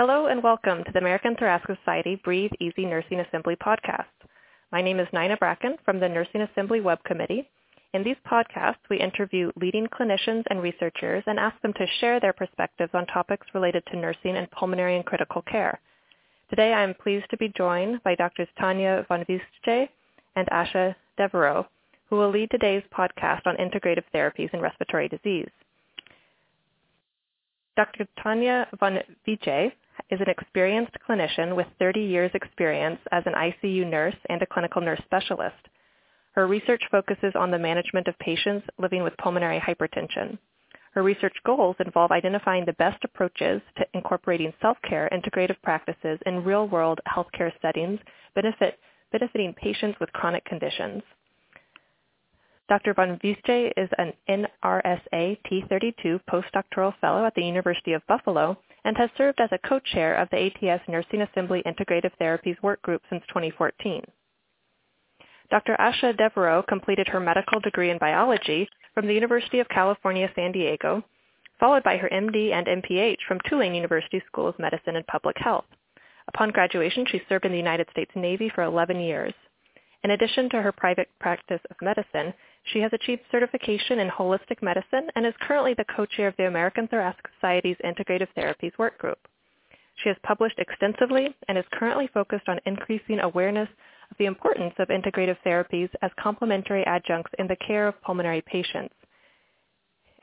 Hello and welcome to the American Thoracic Society Breathe Easy Nursing Assembly podcast. My name is Nina Bracken from the Nursing Assembly Web Committee. In these podcasts, we interview leading clinicians and researchers and ask them to share their perspectives on topics related to nursing and pulmonary and critical care. Today, I am pleased to be joined by Drs. Tanya von Visger and Asha Devereaux, who will lead today's podcast on integrative therapies in respiratory disease. Dr. Tanya von Visger is an experienced clinician with 30 years experience as an ICU nurse and a clinical nurse specialist. Her research focuses on the management of patients living with pulmonary hypertension. Her research goals involve identifying the best approaches to incorporating self-care integrative practices in real-world healthcare settings benefit, benefiting patients with chronic conditions. Dr. von Visger is an NRSA T32 postdoctoral fellow at the University of Buffalo and has served as a co-chair of the ATS Nursing Assembly Integrative Therapies Work Group since 2014. Dr. Asha Devereaux completed her medical degree in biology from the University of California, San Diego, followed by her MD and MPH from Tulane University School of Medicine and Public Health. Upon graduation, she served in the United States Navy for 11 years. In addition to her private practice of medicine, she has achieved certification in holistic medicine and is currently the co-chair of the American Thoracic Society's Integrative Therapies Work Group. She has published extensively and is currently focused on increasing awareness of the importance of integrative therapies as complementary adjuncts in the care of pulmonary patients.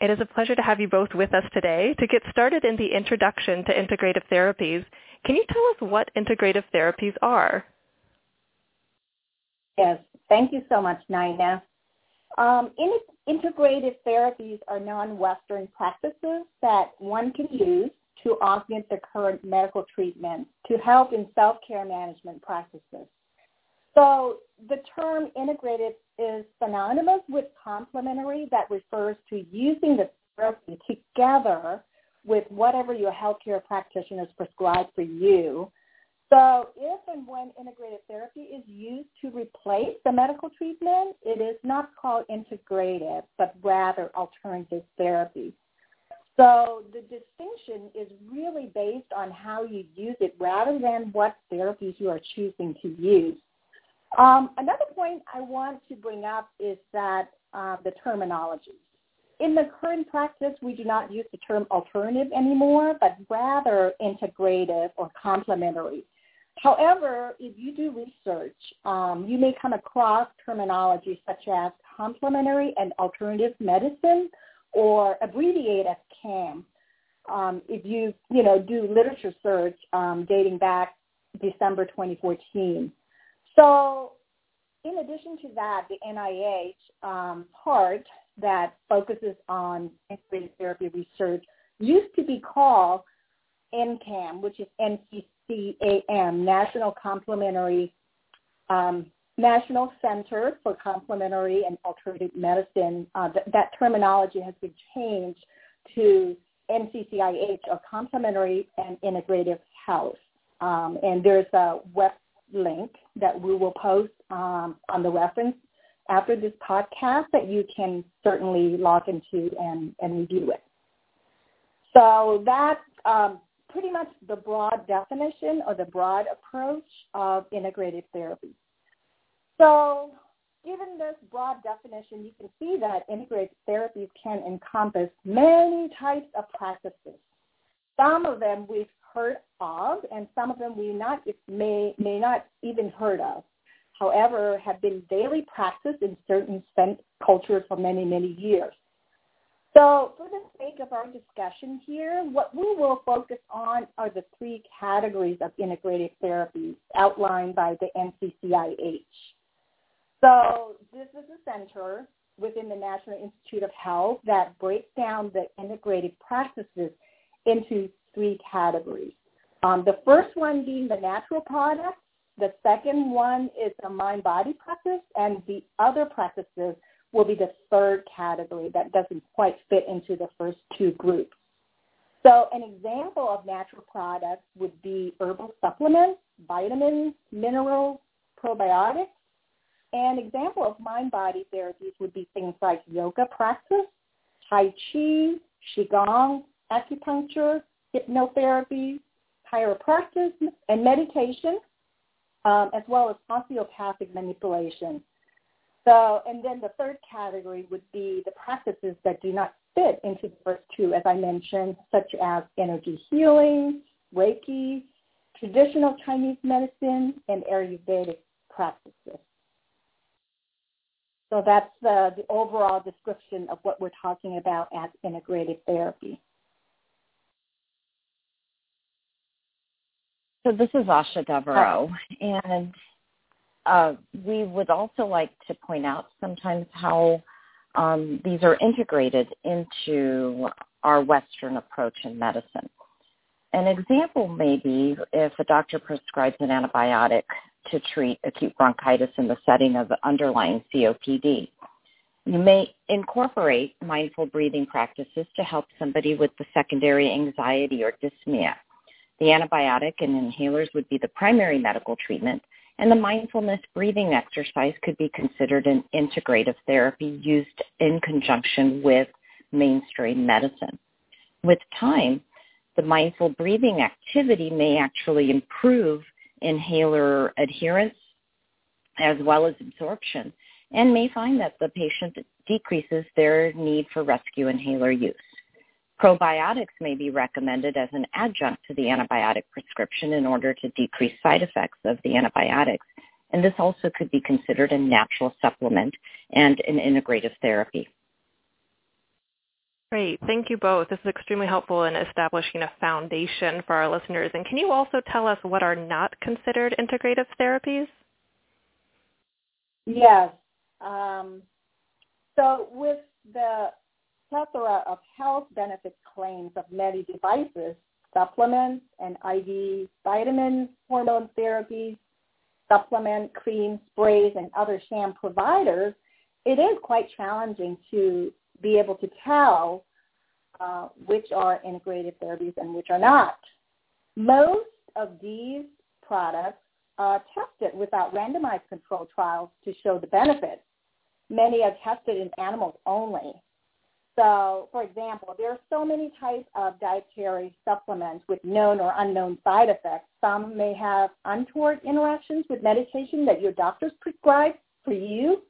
It is a pleasure to have you both with us today. To get started in the introduction to integrative therapies, can you tell us what integrative therapies are? Yes, thank you so much, Nina. Um, in, integrative therapies are non-Western practices that one can use to augment the current medical treatment to help in self-care management practices. So the term integrative is synonymous with complementary that refers to using the therapy together with whatever your healthcare practitioner practitioners prescribe for you so if and when integrative therapy is used to replace the medical treatment, it is not called integrative, but rather alternative therapy. So the distinction is really based on how you use it rather than what therapies you are choosing to use. Um, another point I want to bring up is that uh, the terminology. In the current practice, we do not use the term alternative anymore, but rather integrative or complementary. However, if you do research, um, you may come across terminology such as complementary and alternative medicine or abbreviate as CAM. Um, if you, you know, do literature search um, dating back December 2014. So in addition to that, the NIH um, part that focuses on integrated therapy research used to be called NCAM, which is NCCAM, National Complementary um, National Center for Complementary and Alternative Medicine. Uh, th- that terminology has been changed to NCCIH, or Complementary and Integrative Health. Um, and there's a web link that we will post um, on the reference after this podcast that you can certainly log into and, and review it. So that um, pretty much the broad definition or the broad approach of integrative therapy. So given this broad definition, you can see that integrative therapies can encompass many types of practices. Some of them we've heard of, and some of them we not may may not even heard of. However, have been daily practiced in certain cultures for many many years. So for the sake of our discussion here, what we will focus on are the three categories of integrative therapies outlined by the NCCIH. So this is a center within the National Institute of Health that breaks down the integrative practices into three categories. Um, the first one being the natural products, the second one is the mind-body practice, and the other practices will be the third category that doesn't quite fit into the first two groups. So an example of natural products would be herbal supplements, vitamins, minerals, probiotics. An example of mind-body therapies would be things like yoga practice, Tai Chi, Qigong, acupuncture, hypnotherapy, chiropractic and meditation, um, as well as osteopathic manipulation. So, and then the third category would be the practices that do not fit into the first two, as I mentioned, such as energy healing, Reiki, traditional Chinese medicine, and Ayurvedic practices. So that's the, the overall description of what we're talking about as integrated therapy. So this is Asha Devereaux, and uh, we would also like to point out sometimes how um, these are integrated into our Western approach in medicine. An example may be if a doctor prescribes an antibiotic to treat acute bronchitis in the setting of underlying COPD. You may incorporate mindful breathing practices to help somebody with the secondary anxiety or dyspnea. The antibiotic and inhalers would be the primary medical treatment, and the mindfulness breathing exercise could be considered an integrative therapy used in conjunction with mainstream medicine. With time, the mindful breathing activity may actually improve inhaler adherence as well as absorption and may find that the patient decreases their need for rescue inhaler use. Probiotics may be recommended as an adjunct to the antibiotic prescription in order to decrease side effects of the antibiotics. And this also could be considered a natural supplement and an integrative therapy. Great. Thank you both. This is extremely helpful in establishing a foundation for our listeners. And can you also tell us what are not considered integrative therapies? Yes. Um, so with the plethora of health benefit claims of many devices, supplements, and IV vitamins, hormone therapies, supplement, creams, sprays, and other sham providers, it is quite challenging to be able to tell uh, which are integrative therapies and which are not. Most of these products are tested without randomized control trials to show the benefits. Many are tested in animals only. So, for example, there are so many types of dietary supplements with known or unknown side effects. Some may have untoward interactions with medication that your doctors prescribe for you.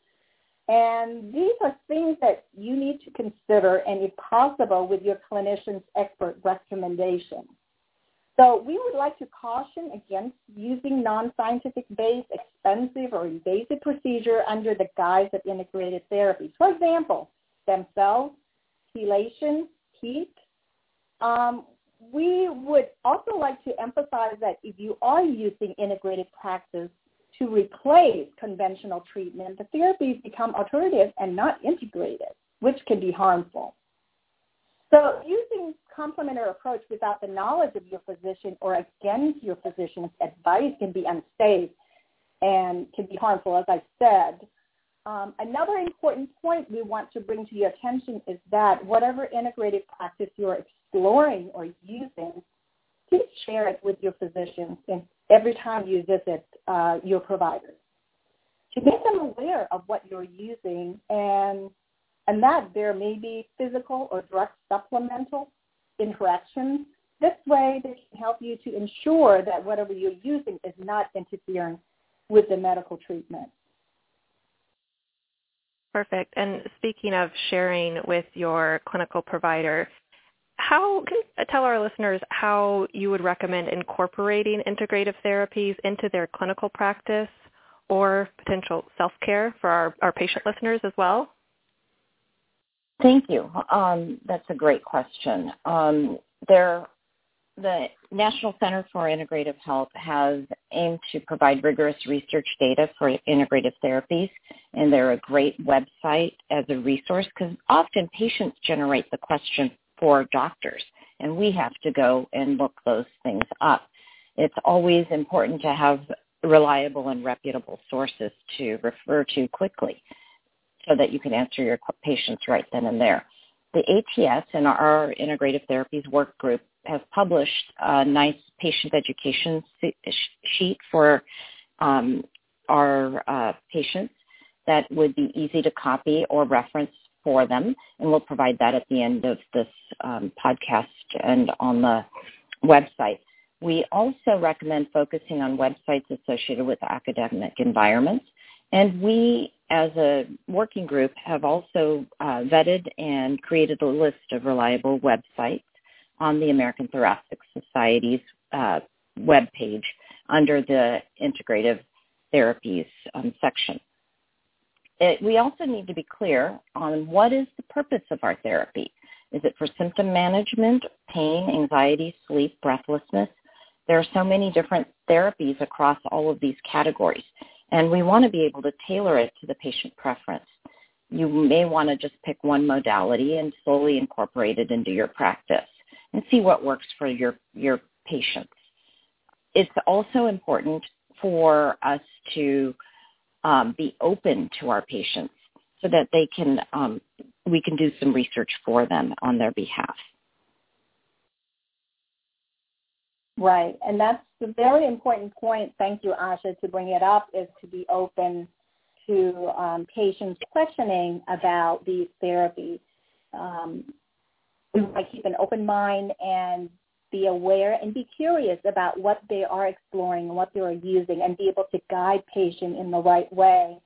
And these are things that you need to consider and if possible with your clinician's expert recommendation. So we would like to caution against using non-scientific based, expensive, or invasive procedure under the guise of integrated therapies. For example, stem cells, chelation, heat. Um, we would also like to emphasize that if you are using integrated practice to replace conventional treatment, the therapies become alternative and not integrated, which can be harmful. So using complementary approach without the knowledge of your physician or against your physician's advice can be unsafe and can be harmful, as I said. Um, another important point we want to bring to your attention is that whatever integrative practice you're exploring or using, please share it with your physician every time you visit uh, your provider to make them aware of what you're using and and that there may be physical or drug supplemental interactions. This way they can help you to ensure that whatever you're using is not interfering with the medical treatment. Perfect. And speaking of sharing with your clinical provider, how can you tell our listeners how you would recommend incorporating integrative therapies into their clinical practice or potential self-care for our, our patient listeners as well? Thank you. Um, that's a great question. Um, there the National Center for Integrative Health has aimed to provide rigorous research data for integrative therapies, and they're a great website as a resource because often patients generate the question for doctors, and we have to go and look those things up. It's always important to have reliable and reputable sources to refer to quickly so that you can answer your patients right then and there. The ATS and our Integrative Therapies Work Group has published a nice patient education sheet for um, our uh, patients that would be easy to copy or reference for them, and we'll provide that at the end of this um, podcast and on the website. We also recommend focusing on websites associated with academic environments. And we, as a working group, have also uh, vetted and created a list of reliable websites on the American Thoracic Society's uh, webpage under the Integrative Therapies um, section. It, we also need to be clear on what is the purpose of our therapy. Is it for symptom management, pain, anxiety, sleep, breathlessness? There are so many different therapies across all of these categories, and we want to be able to tailor it to the patient preference. You may want to just pick one modality and slowly incorporate it into your practice and see what works for your, your patients. It's also important for us to um, be open to our patients so that they can um, we can do some research for them on their behalf. Right, and that's a very important point. Thank you, Asha, to bring it up. Is to be open to um, patients questioning about these therapies. Um, we might keep an open mind and be aware and be curious about what they are exploring and what they are using and be able to guide patient in the right way.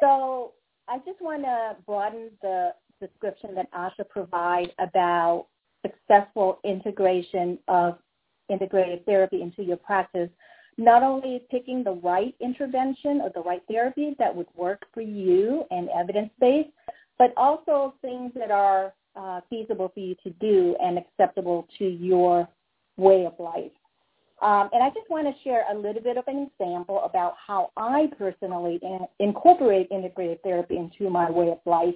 So I just want to broaden the description that Asha provides about successful integration of integrated therapy into your practice. Not only picking the right intervention or the right therapy that would work for you and evidence-based, but also things that are uh, feasible for you to do and acceptable to your way of life. Um, and I just want to share a little bit of an example about how I personally in, incorporate integrated therapy into my way of life.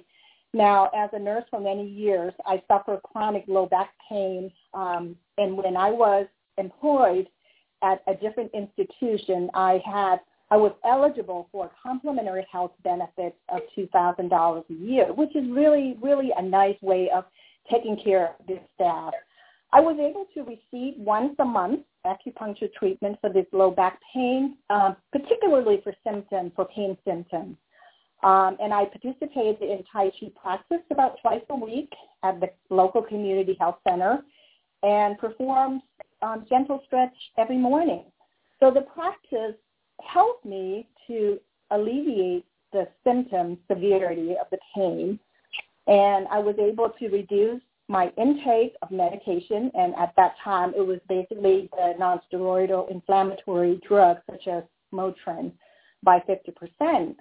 Now, as a nurse for many years, I suffer chronic low back pain. Um, and when I was employed at a different institution, I had I was eligible for a complimentary health benefits of $2,000 a year, which is really, really a nice way of taking care of this staff. I was able to receive once a month acupuncture treatment for this low back pain, um, particularly for symptoms, for pain symptoms. Um, and I participated in Tai Chi practice about twice a week at the local community health center and performed um, gentle stretch every morning. So the practice helped me to alleviate the symptom severity of the pain. And I was able to reduce my intake of medication. And at that time, it was basically the nonsteroidal inflammatory drugs such as Motrin by 50%.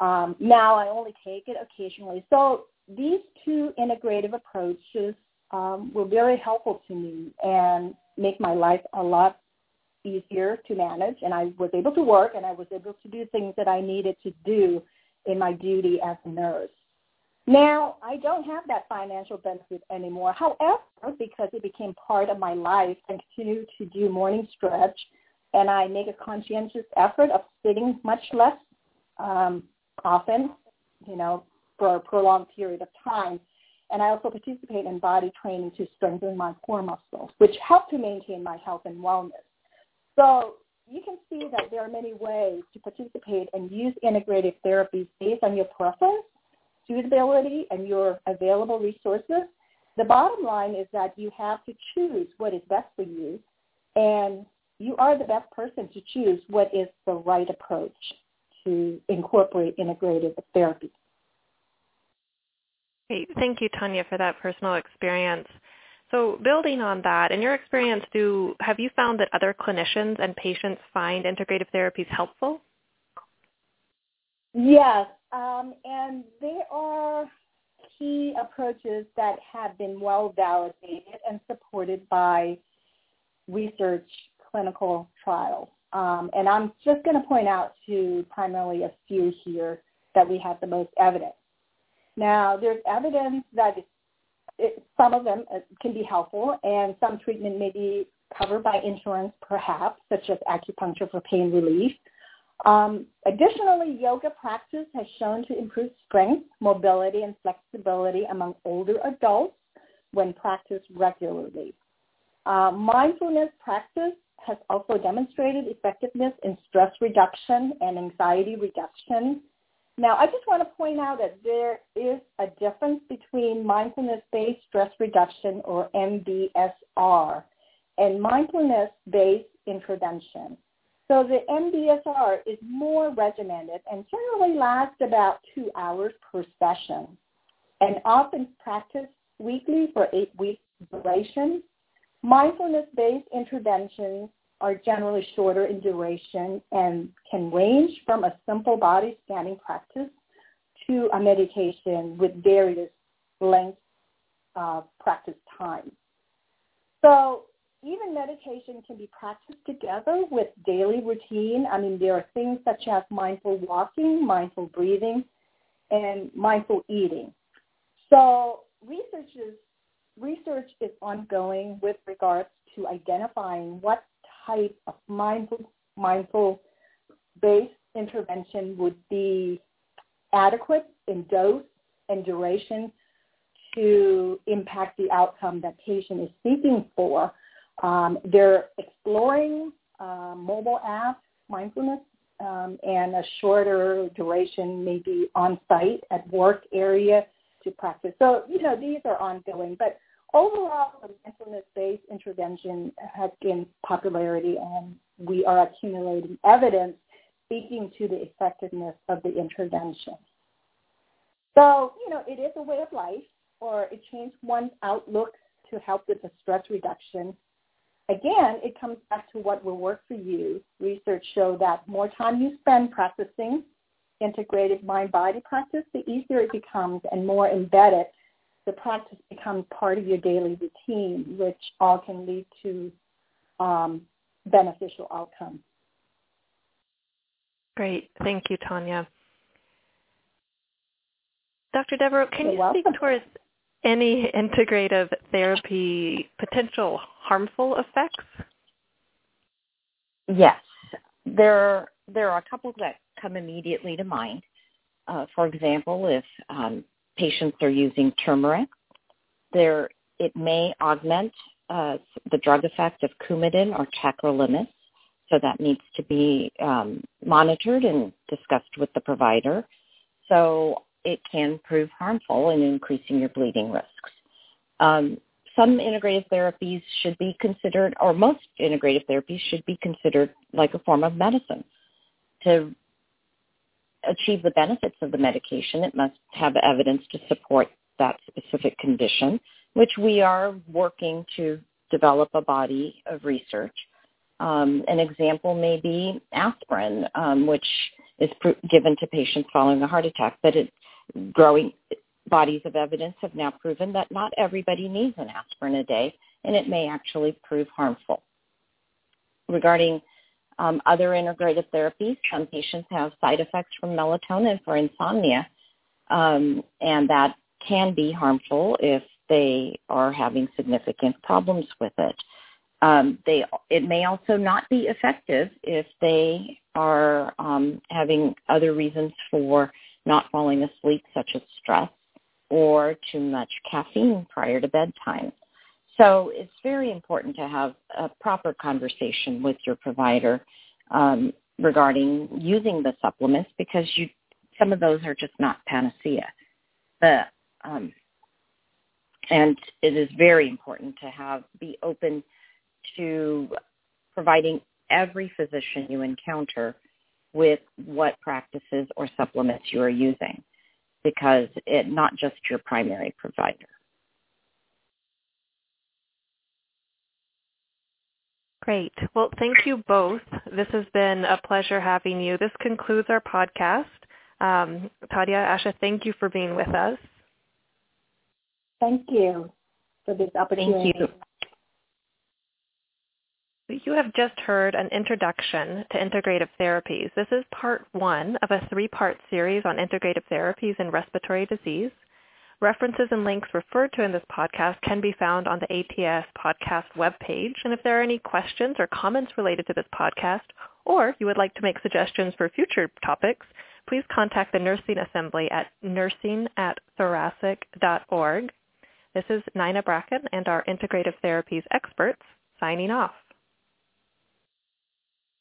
Um, now I only take it occasionally. So these two integrative approaches um, were very helpful to me and make my life a lot easier to manage and I was able to work and I was able to do things that I needed to do in my duty as a nurse. Now, I don't have that financial benefit anymore. However, because it became part of my life, I continue to do morning stretch and I make a conscientious effort of sitting much less um, often, you know, for a prolonged period of time. And I also participate in body training to strengthen my core muscles, which help to maintain my health and wellness. So you can see that there are many ways to participate and use integrative therapies based on your preference, suitability, and your available resources. The bottom line is that you have to choose what is best for you, and you are the best person to choose what is the right approach to incorporate integrative therapy. Great. Thank you, Tanya, for that personal experience. So building on that, in your experience, do have you found that other clinicians and patients find integrative therapies helpful? Yes, um, and there are key approaches that have been well validated and supported by research clinical trials. Um, and I'm just going to point out to primarily a few here that we have the most evidence. Now, there's evidence that it, some of them uh, can be helpful, and some treatment may be covered by insurance, perhaps, such as acupuncture for pain relief. Um, additionally, yoga practice has shown to improve strength, mobility, and flexibility among older adults when practiced regularly. Uh, mindfulness practice has also demonstrated effectiveness in stress reduction and anxiety reduction now, I just want to point out that there is a difference between mindfulness-based stress reduction or MBSR and mindfulness-based intervention. So the MBSR is more regimented and generally lasts about two hours per session and often practiced weekly for eight weeks duration. Mindfulness-based interventions are generally shorter in duration and can range from a simple body scanning practice to a meditation with various lengths of uh, practice time. So even meditation can be practiced together with daily routine. I mean, there are things such as mindful walking, mindful breathing, and mindful eating. So research is, research is ongoing with regards to identifying what type of mindful, mindful-based intervention would be adequate in dose and duration to impact the outcome that patient is seeking for. Um, they're exploring uh, mobile app mindfulness um, and a shorter duration, maybe on site at work area to practice. So, you know, these are ongoing, but overall, the mindfulness-based intervention has gained popularity and we are accumulating evidence speaking to the effectiveness of the intervention. So, you know, it is a way of life or it changed one's outlook to help with the stress reduction. Again, it comes back to what will work for you. Research show that more time you spend practicing integrated mind-body practice, the easier it becomes and more embedded the practice becomes part of your daily routine, which all can lead to um, beneficial outcomes. Great. Thank you, Tanya. Dr. Devereaux, can You're you welcome. speak towards any integrative therapy potential harmful effects? Yes, there there are a couple that come immediately to mind. Uh, for example, if um, patients are using turmeric, there it may augment uh, the drug effect of Coumadin or tacrolimus, so that needs to be um, monitored and discussed with the provider. So it can prove harmful in increasing your bleeding risks. Um, some integrative therapies should be considered, or most integrative therapies should be considered like a form of medicine. To achieve the benefits of the medication, it must have evidence to support that specific condition, which we are working to develop a body of research. Um, an example may be aspirin, um, which is pr- given to patients following a heart attack, but it, growing bodies of evidence have now proven that not everybody needs an aspirin a day, and it may actually prove harmful. Regarding um, other integrative therapies, some patients have side effects from melatonin for insomnia, um, and that can be harmful if they are having significant problems with it. Um, they, it may also not be effective if they are um, having other reasons for not falling asleep, such as stress or too much caffeine prior to bedtime. So it's very important to have a proper conversation with your provider um, regarding using the supplements because you some of those are just not panacea. Um, and it is very important to have be open to providing every physician you encounter with what practices or supplements you are using because it not just your primary provider. Great. Well, thank you both. This has been a pleasure having you. This concludes our podcast. Um, Tanya, Asha, thank you for being with us. Thank you for this opportunity. Thank you. You have just heard an introduction to integrative therapies. This is part one of a three-part series on integrative therapies in respiratory disease. References and links referred to in this podcast can be found on the ATS podcast webpage. And if there are any questions or comments related to this podcast, or you would like to make suggestions for future topics, please contact the Nursing Assembly at nursing at thoracic.org. This is Nina Bracken and our integrative therapies experts signing off.